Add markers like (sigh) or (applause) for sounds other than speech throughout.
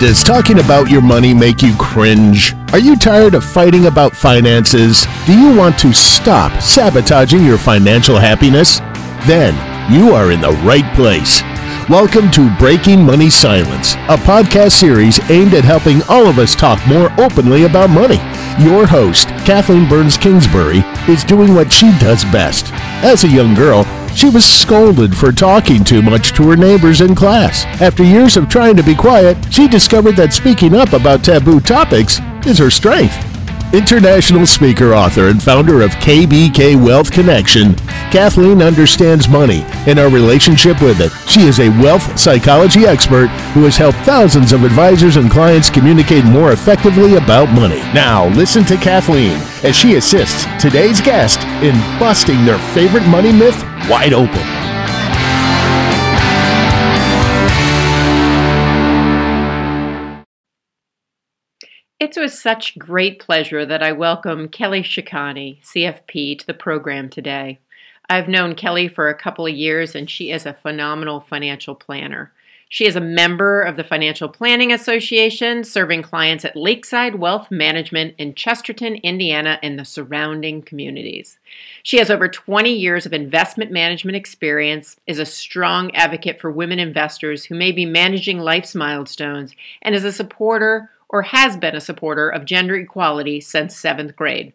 Does talking about your money make you cringe? Are you tired of fighting about finances? Do you want to stop sabotaging your financial happiness? Then you are in the right place. Welcome to Breaking Money Silence, a podcast series aimed at helping all of us talk more openly about money. Your host, Kathleen Burns Kingsbury, is doing what she does best. As a young girl, she was scolded for talking too much to her neighbors in class. After years of trying to be quiet, she discovered that speaking up about taboo topics is her strength. International speaker, author, and founder of KBK Wealth Connection, Kathleen understands money and our relationship with it. She is a wealth psychology expert who has helped thousands of advisors and clients communicate more effectively about money. Now, listen to Kathleen as she assists today's guest in busting their favorite money myth wide open. It's with such great pleasure that I welcome Kelly Shikany, CFP, to the program today. I've known Kelly for a couple of years, and she is a phenomenal financial planner. She is a member of the Financial Planning Association, serving clients at Lakeside Wealth Management in Chesterton, Indiana, and the surrounding communities. She has over 20 years of investment management experience, is a strong advocate for women investors who may be managing life's milestones, and is a supporter or has been a supporter of gender equality since seventh grade.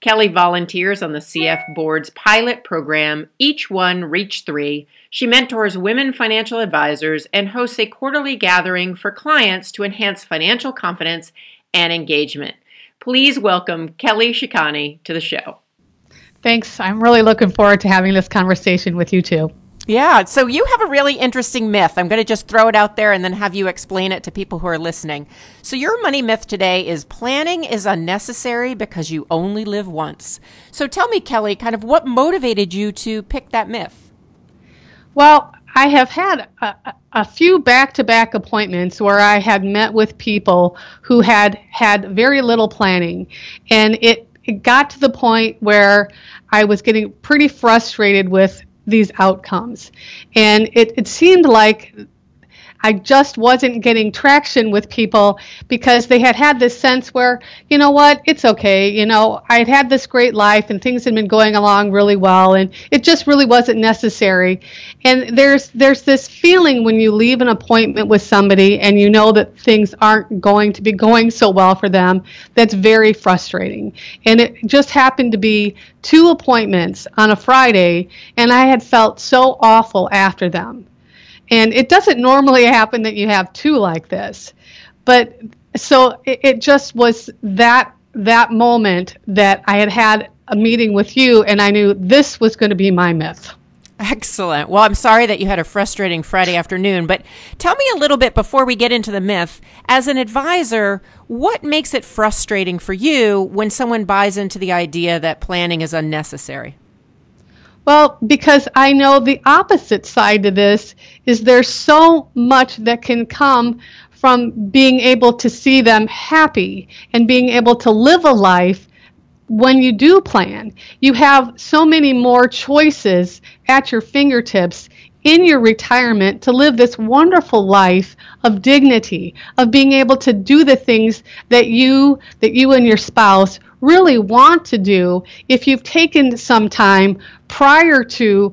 Kelly volunteers on the CFP Board's pilot program, Each One Reach Three. She mentors women financial advisors and hosts a quarterly gathering for clients to enhance financial confidence and engagement. Please welcome Kelly Shikany to the show. Thanks. I'm really looking forward to having this conversation with you too. Yeah. So you have a really interesting myth. I'm going to just throw it out there and then have you explain it to people who are listening. So your money myth today is planning is unnecessary because you only live once. So tell me, Kelly, kind of what motivated you to pick that myth? Well, I have had a, a few back to back appointments where I had met with people who had had very little planning. And it, it got to the point where I was getting pretty frustrated with these outcomes. And it, it seemed like I just wasn't getting traction with people because they had had this sense where, you know what, it's okay. You know, I'd had this great life and things had been going along really well and it just really wasn't necessary. And there's there's this feeling when you leave an appointment with somebody and you know that things aren't going to be going so well for them, that's very frustrating. And it just happened to be two appointments on a Friday and I had felt so awful after them and it doesn't normally happen that you have two like this. But so it, it just was that that moment that I had had a meeting with you and I knew this was going to be my myth. Excellent. Well, I'm sorry that you had a frustrating Friday afternoon, but tell me a little bit before we get into the myth. As an advisor, what makes it frustrating for you when someone buys into the idea that planning is unnecessary? Well, because I know the opposite side to this is there's so much that can come from being able to see them happy and being able to live a life when you do plan. You have so many more choices at your fingertips in your retirement to live this wonderful life of dignity, of being able to do the things that you that you and your spouse really want to do if you've taken some time prior to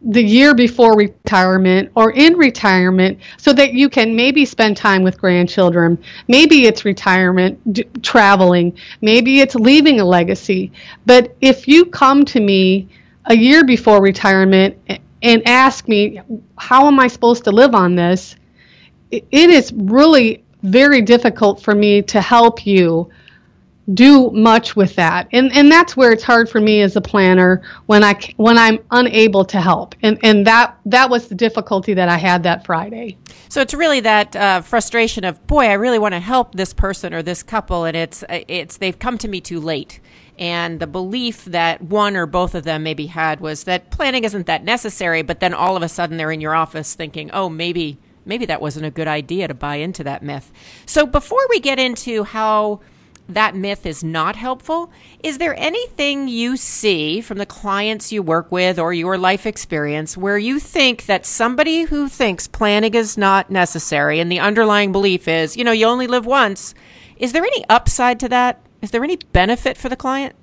the year before retirement or in retirement so that you can maybe spend time with grandchildren. Maybe it's retirement, d- traveling, maybe it's leaving a legacy. But if you come to me a year before retirement and ask me, how am I supposed to live on this? It is really very difficult for me to help you do much with that. And and that's where it's hard for me as a planner when i when i'm unable to help. And and that that was the difficulty that i had that friday. So it's really that uh, frustration of boy i really want to help this person or this couple and it's it's they've come to me too late and the belief that one or both of them maybe had was that planning isn't that necessary but then all of a sudden they're in your office thinking oh maybe maybe that wasn't a good idea to buy into that myth so before we get into how that myth is not helpful, is there anything you see from the clients you work with or your life experience where you think that somebody who thinks planning is not necessary and the underlying belief is, you know, you only live once, is there any upside to that? Is there any benefit for the client?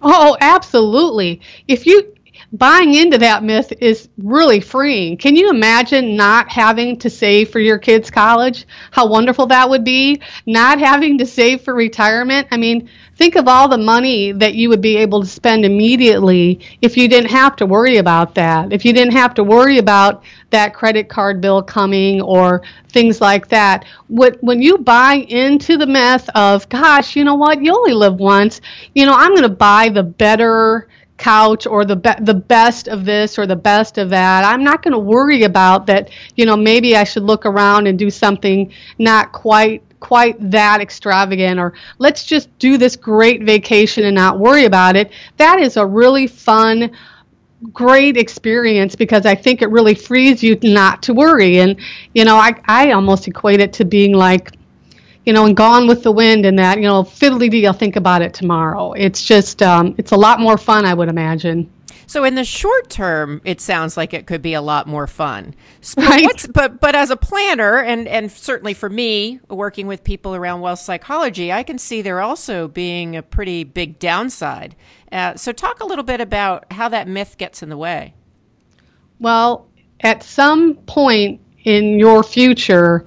Oh, absolutely. If you buying into that myth is really freeing. Can you imagine not having to save for your kids' college? How wonderful that would be. Not having to save for retirement. I mean, think of all the money that you would be able to spend immediately if you didn't have to worry about that. If you didn't have to worry about that credit card bill coming or things like that. When you buy into the myth of, gosh, you know what, you only live once, you know, I'm going to buy the better couch or the be- the best of this or the best of that. I'm not going to worry about that, you know, maybe I should look around and do something not quite quite that extravagant or let's just do this great vacation and not worry about it. That is a really fun great experience because I think it really frees you not to worry and you know, I I almost equate it to being like you know, and Gone with the Wind and that, you know, fiddly dee, I'll think about it tomorrow. It's just, um, it's a lot more fun, I would imagine. So in the short term, it sounds like it could be a lot more fun. Right. but but as a planner, and and certainly for me, working with people around wealth psychology, I can see there also being a pretty big downside. Uh, so talk a little bit about how that myth gets in the way. Well, at some point in your future,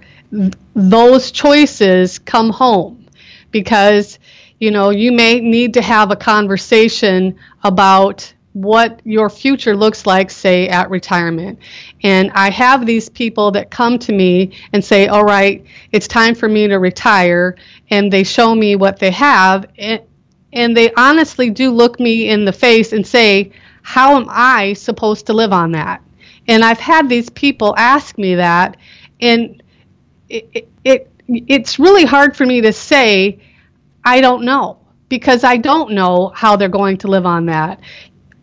those choices come home because you know you may need to have a conversation about what your future looks like say at retirement and i have these people that come to me and say all right it's time for me to retire and they show me what they have and, they honestly do look me in the face and say how am i supposed to live on that and i've had these people ask me that and it, it, it's really hard for me to say I don't know because I don't know how they're going to live on that.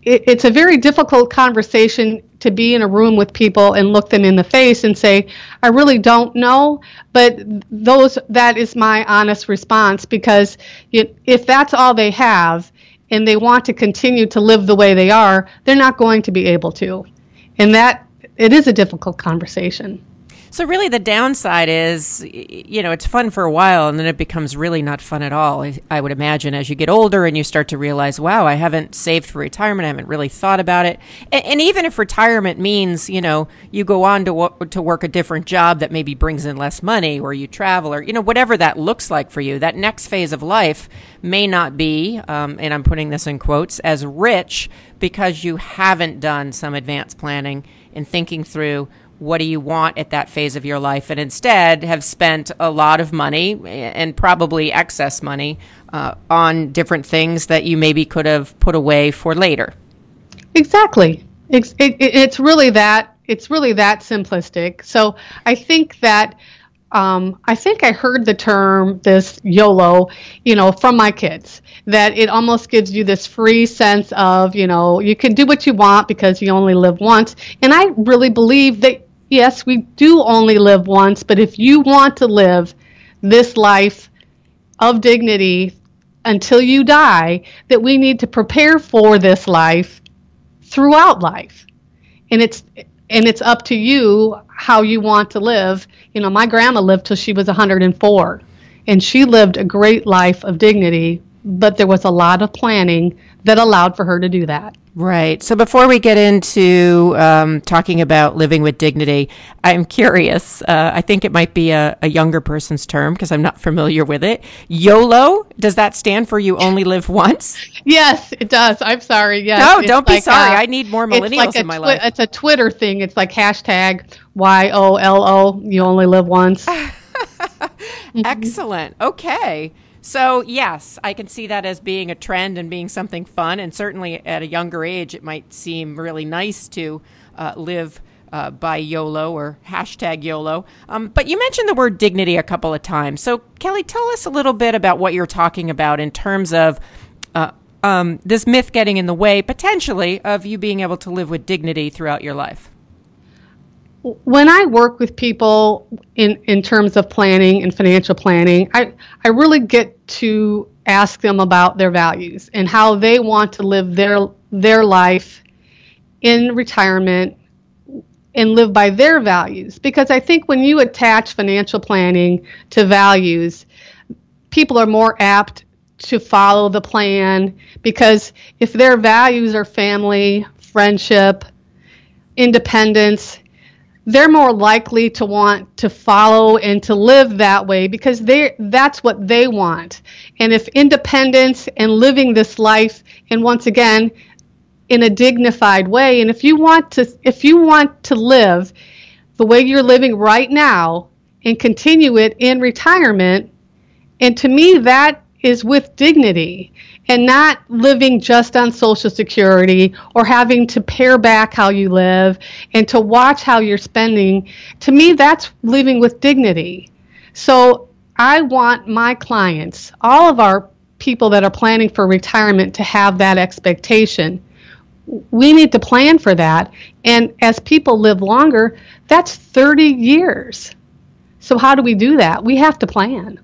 It, it's a very difficult conversation to be in a room with people and look them in the face and say, I really don't know, but those that is my honest response because if that's all they have and they want to continue to live the way they are, they're not going to be able to. And that it is a difficult conversation. So really, the downside is, you know, it's fun for a while, and then it becomes really not fun at all. I would imagine as you get older and you start to realize, wow, I haven't saved for retirement. I haven't really thought about it. And, and even if retirement means, you know, you go on to to work a different job that maybe brings in less money, or you travel, or you know, whatever that looks like for you, that next phase of life may not be, um, and I'm putting this in quotes, as rich because you haven't done some advanced planning and thinking through what do you want at that phase of your life, and instead have spent a lot of money and probably excess money uh, on different things that you maybe could have put away for later. Exactly. It's, it, it's really that it's really that simplistic. So I think that um, I think I heard the term this YOLO, you know, from my kids. That it almost gives you this free sense of, you know, you can do what you want because you only live once. And I really believe that yes, we do only live once, but if you want to live this life of dignity until you die, that we need to prepare for this life throughout life. And it's and it's up to you how you want to live. You know, my grandma lived till she was 104 and she lived a great life of dignity, but there was a lot of planning that allowed for her to do that. Right. So before we get into um, talking about living with dignity, I'm curious. Uh, I think it might be a, a younger person's term because I'm not familiar with it. YOLO, does that stand for you only live once? yes, it does. I'm sorry. Yes. No, it's don't like, be sorry. Uh, I need more millennials like in my twi- life. It's a Twitter thing. It's like hashtag Y O L O, you only live once. (laughs) Excellent. Okay. So, yes, I can see that as being a trend and being something fun. And certainly at a younger age, it might seem really nice to uh, live uh, by YOLO or hashtag YOLO. Um, but you mentioned the word dignity a couple of times. So, Kelly, tell us a little bit about what you're talking about in terms of uh, um, this myth getting in the way, potentially, of you being able to live with dignity throughout your life when I work with people in, in terms of planning and financial planning, I, I really get to ask them about their values and how they want to live their their life in retirement and live by their values. Because I think when you attach financial planning to values people are more apt to follow the plan because if their values are family, friendship, independence, they're more likely to want to follow and to live that way because they that's what they want. And if independence and living this life and once again in a dignified way and if you want to if you want to live the way you're living right now and continue it in retirement and to me that is with dignity and not living just on Social Security or having to pare back how you live and to watch how you're spending. To me, that's living with dignity. So I want my clients, all of our people that are planning for retirement, to have that expectation. We need to plan for that. And as people live longer, that's 30 years. So, how do we do that? We have to plan.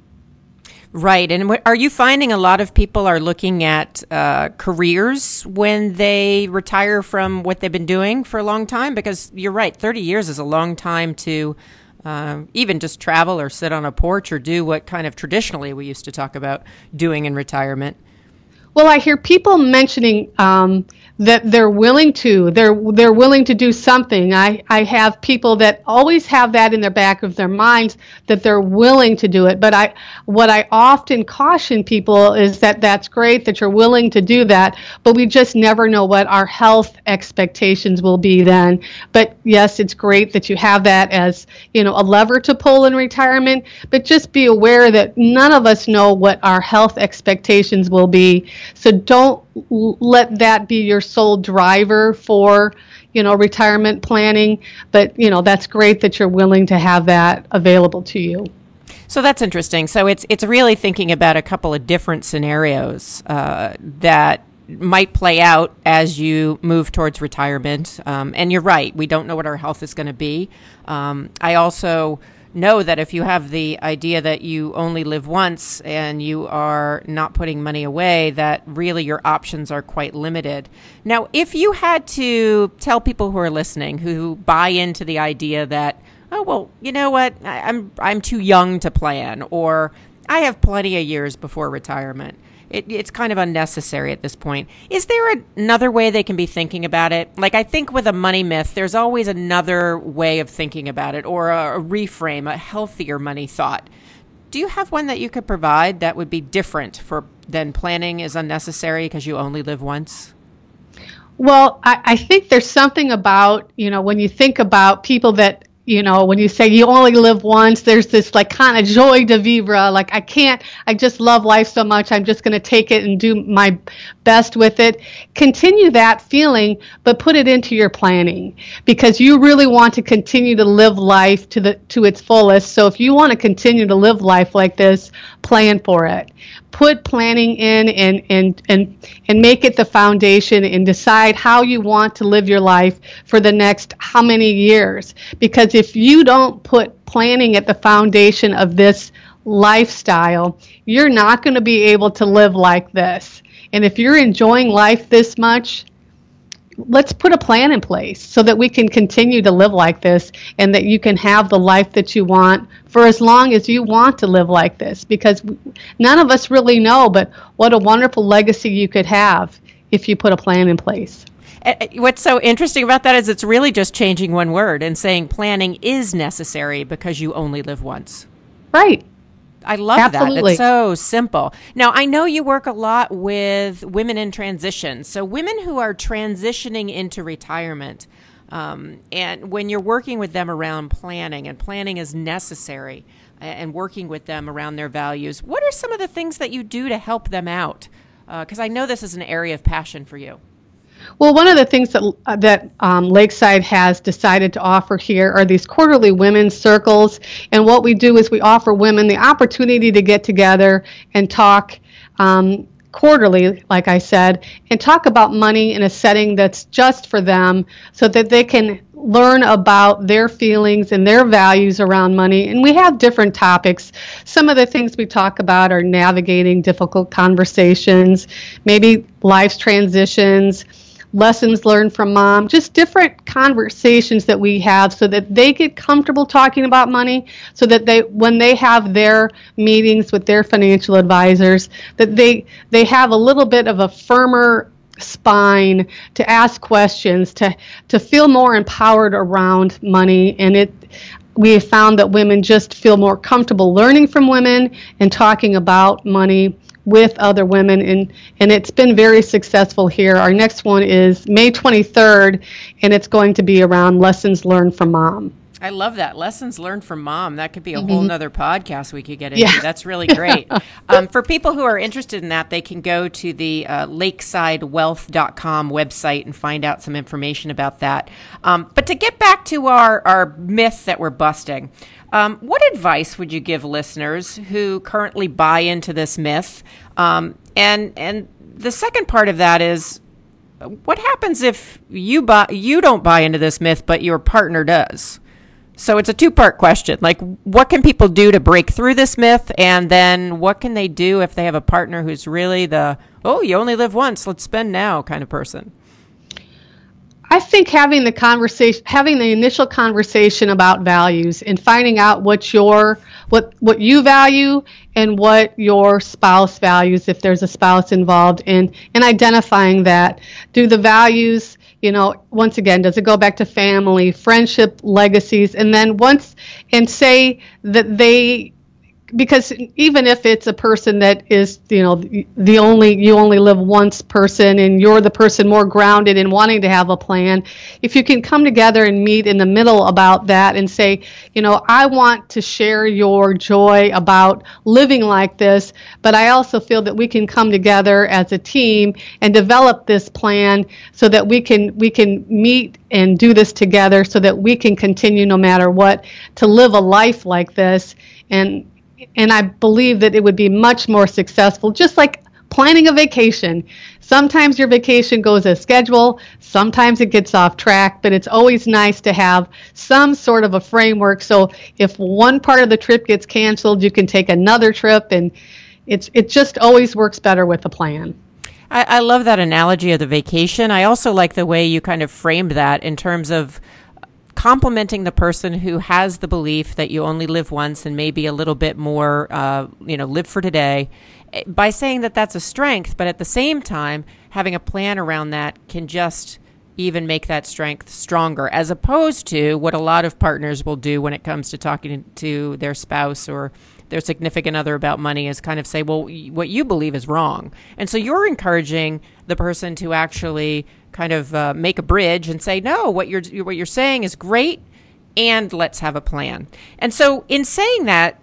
Right. And are you finding a lot of people are looking at uh, careers when they retire from what they've been doing for a long time? Because you're right, 30 years is a long time to uh, even just travel or sit on a porch or do what kind of traditionally we used to talk about doing in retirement. Well, I hear people mentioning um, that they're willing to they're they're willing to do something. I i have people that always have that in their back of their minds that they're willing to do it. But i what i often caution people is that that's great that you're willing to do that but we just never know what our health expectations will be then. But yes it's great that you have that as you know a lever to pull in retirement but just be aware that none of us know what our health expectations will be. So don't let that be your sole driver for you know retirement planning. But you know that's great that you're willing to have that available to you. So that's interesting. So it's it's really thinking about a couple of different scenarios uh, that might play out as you move towards retirement. Um, and you're right. We don't know what our health is going to be. Um, i also know that if you have the idea that you only live once and you are not putting money away, that really your options are quite limited. Now, if you had to tell people who are listening who buy into the idea that, oh well, you know what, I'm I'm too young to plan, or I have plenty of years before retirement it, it's kind of unnecessary at this point. Is there another way they can be thinking about it? Like, I think with a money myth, there's always another way of thinking about it or a, a reframe, a healthier money thought. Do you have one that you could provide that would be different for than planning is unnecessary because you only live once? Well, I, I, think there's something about, you know, when you think about people that you know, when you say you only live once, there's this like kind of joie de vivre. Like, I can't, I just love life so much. I'm just going to take it and do my best with it. Continue that feeling, but put it into your planning because you really want to continue to live life to the, to its fullest. So if you want to continue to live life like this, plan for it put planning in and, and, and, and make it the foundation and decide how you want to live your life for the next how many years. Because if you don't put planning at the foundation of this lifestyle, you're not going to be able to live like this. And if you're enjoying life this much, let's put a plan in place so that we can continue to live like this and that you can have the life that you want for as long as you want to live like this because none of us really know but what a wonderful legacy you could have if you put a plan in place What's so interesting about that is it's really just changing one word and saying planning is necessary because you only live once. Right. I love Absolutely. that. It's so simple. Now, I know you work a lot with women in transition. So, women who are transitioning into retirement, um, and when you're working with them around planning, and planning is necessary, and working with them around their values, what are some of the things that you do to help them out? Because uh, I know this is an area of passion for you. Well, one of the things that that um, Lakeside has decided to offer here are these quarterly women's circles, and what we do is we offer women the opportunity to get together and talk. Um, quarterly, like I said, and talk about money in a setting that's just for them so that they can learn about their feelings and their values around money. And we have different topics. Some of the things we talk about are navigating difficult conversations, maybe life's transitions lessons learned from mom, just different conversations that we have so that they get comfortable talking about money so that they when they have their meetings with their financial advisors that they they have a little bit of a firmer spine to ask questions to to feel more empowered around money. And it we have found that women just feel more comfortable learning from women and talking about money with other women and and it's been very successful here. Our next one is may 23rd and it's going to be around lessons learned from mom I love that. Lessons learned from mom. That could be a mm-hmm. whole nother podcast we could get into. Yeah. That's really (laughs) great. um, for people who are interested in that, they can go to the uh, lakesidewealth.com website and find out some information about that. Um, but to get back to our, our myth that we're busting, um, what advice would you give listeners who currently buy into this myth? Um, and and the second part of that is, what happens if you buy you don't buy into this myth, but your partner does? So it's a two part question. Like, what can people do to break through this myth? And then what can they do if they have a partner who's really the, oh, you only live once, let's spend now kind of person? I think having the conversation, having the initial conversation about values and finding out what your what what you value and what your spouse values, if there's a spouse involved, in and identifying that. Do the values, you know, once again, does it go back to family, friendship, legacies, and then once and say that they because even if it's a person that is you know the only you only live once person and you're the person more grounded in wanting to have a plan if you can come together and meet in the middle about that and say you know i want to share your joy about living like this but i also feel that we can come together as a team and develop this plan so that we can we can meet and do this together so that we can continue no matter what to live a life like this. And and I believe that it would be much more successful, just like planning a vacation. Sometimes your vacation goes as scheduled, sometimes it gets off track, but it's always nice to have some sort of a framework. So if one part of the trip gets canceled, you can take another trip, and it's it just always works better with a plan. I, I love that analogy of the vacation. I also like the way you kind of framed that in terms of complimenting the person who has the belief that you only live once and maybe a little bit more, uh, you know, live for today eh, by saying that that's a strength, but at the same time, having a plan around that can just even make that strength stronger, as opposed to what a lot of partners will do when it comes to talking to their spouse or their significant other about money is kind of say, well, what you believe is wrong. And so you're encouraging the person to actually kind of uh, make a bridge and say, no, what you're what you're saying is great, and let's have a plan. And so, in saying that,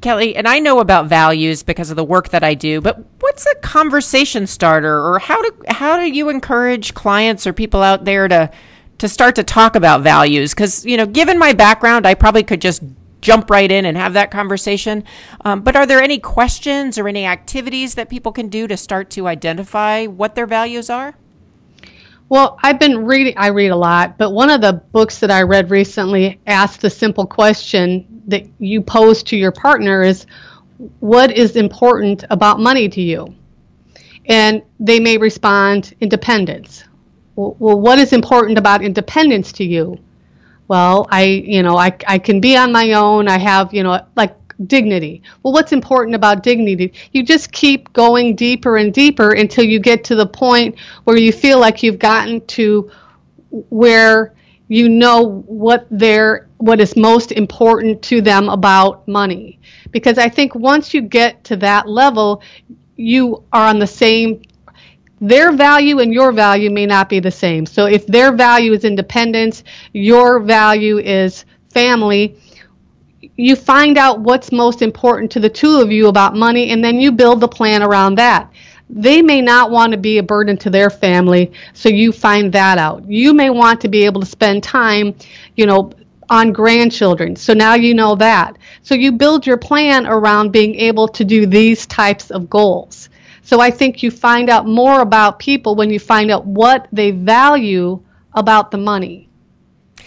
Kelly, and I know about values because of the work that I do, but what's a conversation starter, or how do how do you encourage clients or people out there to to start to talk about values? Because you know, given my background, I probably could just jump right in and have that conversation. Um, but are there any questions or any activities that people can do to start to identify what their values are? Well, I've been reading, I read a lot, but one of the books that I read recently asked the simple question that you pose to your partner is what is important about money to you? And they may respond independence. Well, what is important about independence to you? Well, I, you know, I, I can be on my own. I have, you know, like dignity. Well, what's important about dignity? You just keep going deeper and deeper until you get to the point where you feel like you've gotten to where you know what their what is most important to them about money. Because I think once you get to that level, you are on the same their value and your value may not be the same. So if their value is independence, your value is family, you find out what's most important to the two of you about money and then you build the plan around that they may not want to be a burden to their family so you find that out you may want to be able to spend time you know on grandchildren so now you know that so you build your plan around being able to do these types of goals So I think you find out more about people when you find out what they value about the money.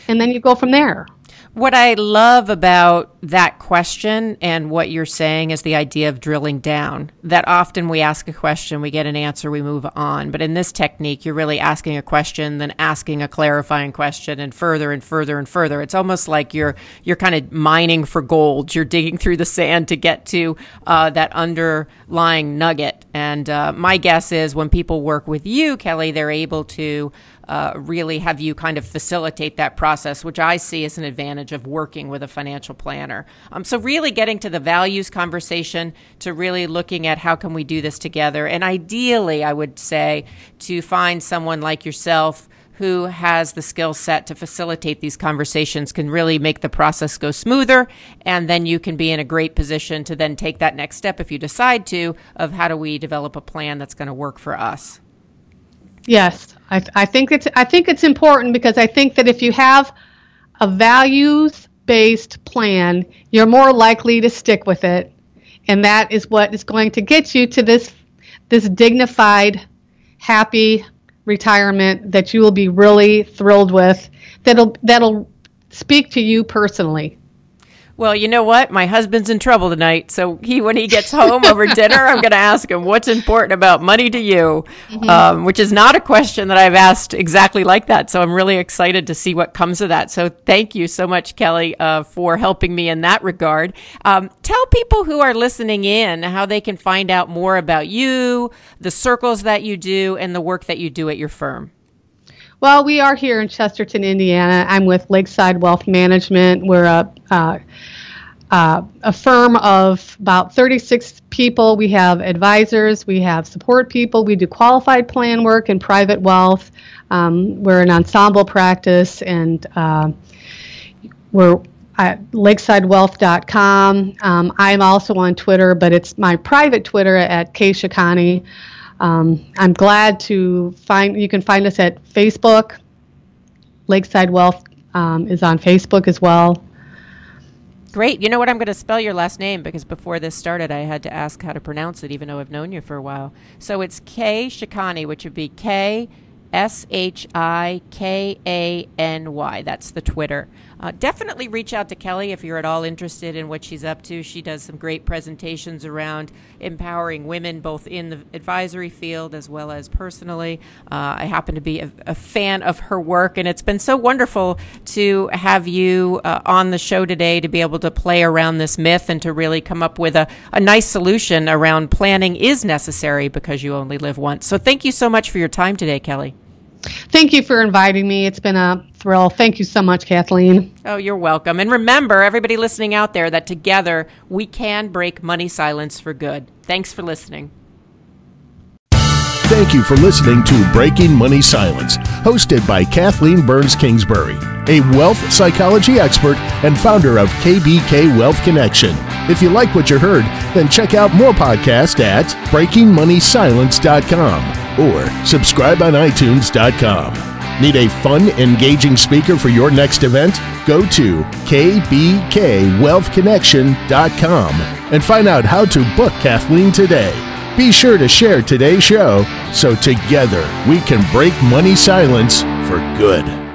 And then you go from there. What I love about that question and what you're saying is the idea of drilling down. That often we ask a question, we get an answer, we move on. But in this technique, you're really asking a question, then asking a clarifying question, and further and further and further. It's almost like you're you're kind of mining for gold. You're digging through the sand to get to uh, that underlying nugget. And uh, my guess is when people work with you, Kelly, they're able to uh, really have you kind of facilitate that process, which I see as an advantage of working with a financial planner. Um, so really getting to the values conversation, to really looking at how can we do this together, and ideally, I would say to find someone like yourself who has the skill set to facilitate these conversations can really make the process go smoother and then you can be in a great position to then take that next step if you decide to of how do we develop a plan that's going to work for us. Yes, I, I think it's I think it's important because I think that if you have a values based plan, you're more likely to stick with it, and that is what is going to get you to this this dignified, happy retirement that you will be really thrilled with. That'll that'll speak to you personally. Well, you know what? My husband's in trouble tonight. So he, when he gets home over (laughs) dinner, I'm going to ask him what's important about money to you, mm-hmm. um, which is not a question that I've asked exactly like that. So I'm really excited to see what comes of that. So thank you so much, Kelly, uh, for helping me in that regard. Um, tell people who are listening in how they can find out more about you, the circles that you do, and the work that you do at your firm. Well, we are here in Chesterton, Indiana. I'm with Lakeside Wealth Management. We're a uh, uh, a firm of about 36 people. We have advisors, we have support people, we do qualified plan work and private wealth. Um, we're an ensemble practice, and uh, we're at lakesidewealth.com. Um, I'm also on Twitter, but it's my private Twitter at K Shikany. Um, I'm glad to find you can find us at Facebook. Lakeside Wealth um, is on Facebook as well. Great. You know what? I'm going to spell your last name because before this started, I had to ask how to pronounce it, even though I've known you for a while. So it's K Shikany, which would be K S H I K A N Y. That's the Twitter. Uh, definitely reach out to Kelly if you're at all interested in what she's up to. She does some great presentations around empowering women, both in the advisory field as well as personally. Uh, I happen to be a, a, fan of her work, and it's been so wonderful to have you uh, on the show today to be able to play around this myth and to really come up with a, a nice solution around planning is necessary because you only live once. So, thank you so much for your time today, Kelly. Thank you for inviting me. It's been a thrill. Thank you so much, Kathleen. Oh, you're welcome. And remember, everybody listening out there, that together we can break money silence for good. Thanks for listening. Thank you for listening to Breaking Money Silence, hosted by Kathleen Burns Kingsbury, a wealth psychology expert and founder of KBK Wealth Connection. If you like what you heard, then check out more podcasts at breakingmoneysilence.com or subscribe on iTunes.com. Need a fun, engaging speaker for your next event? Go to kbkwealthconnection.com and find out how to book Kathleen today. Be sure to share today's show so together we can break money silence for good.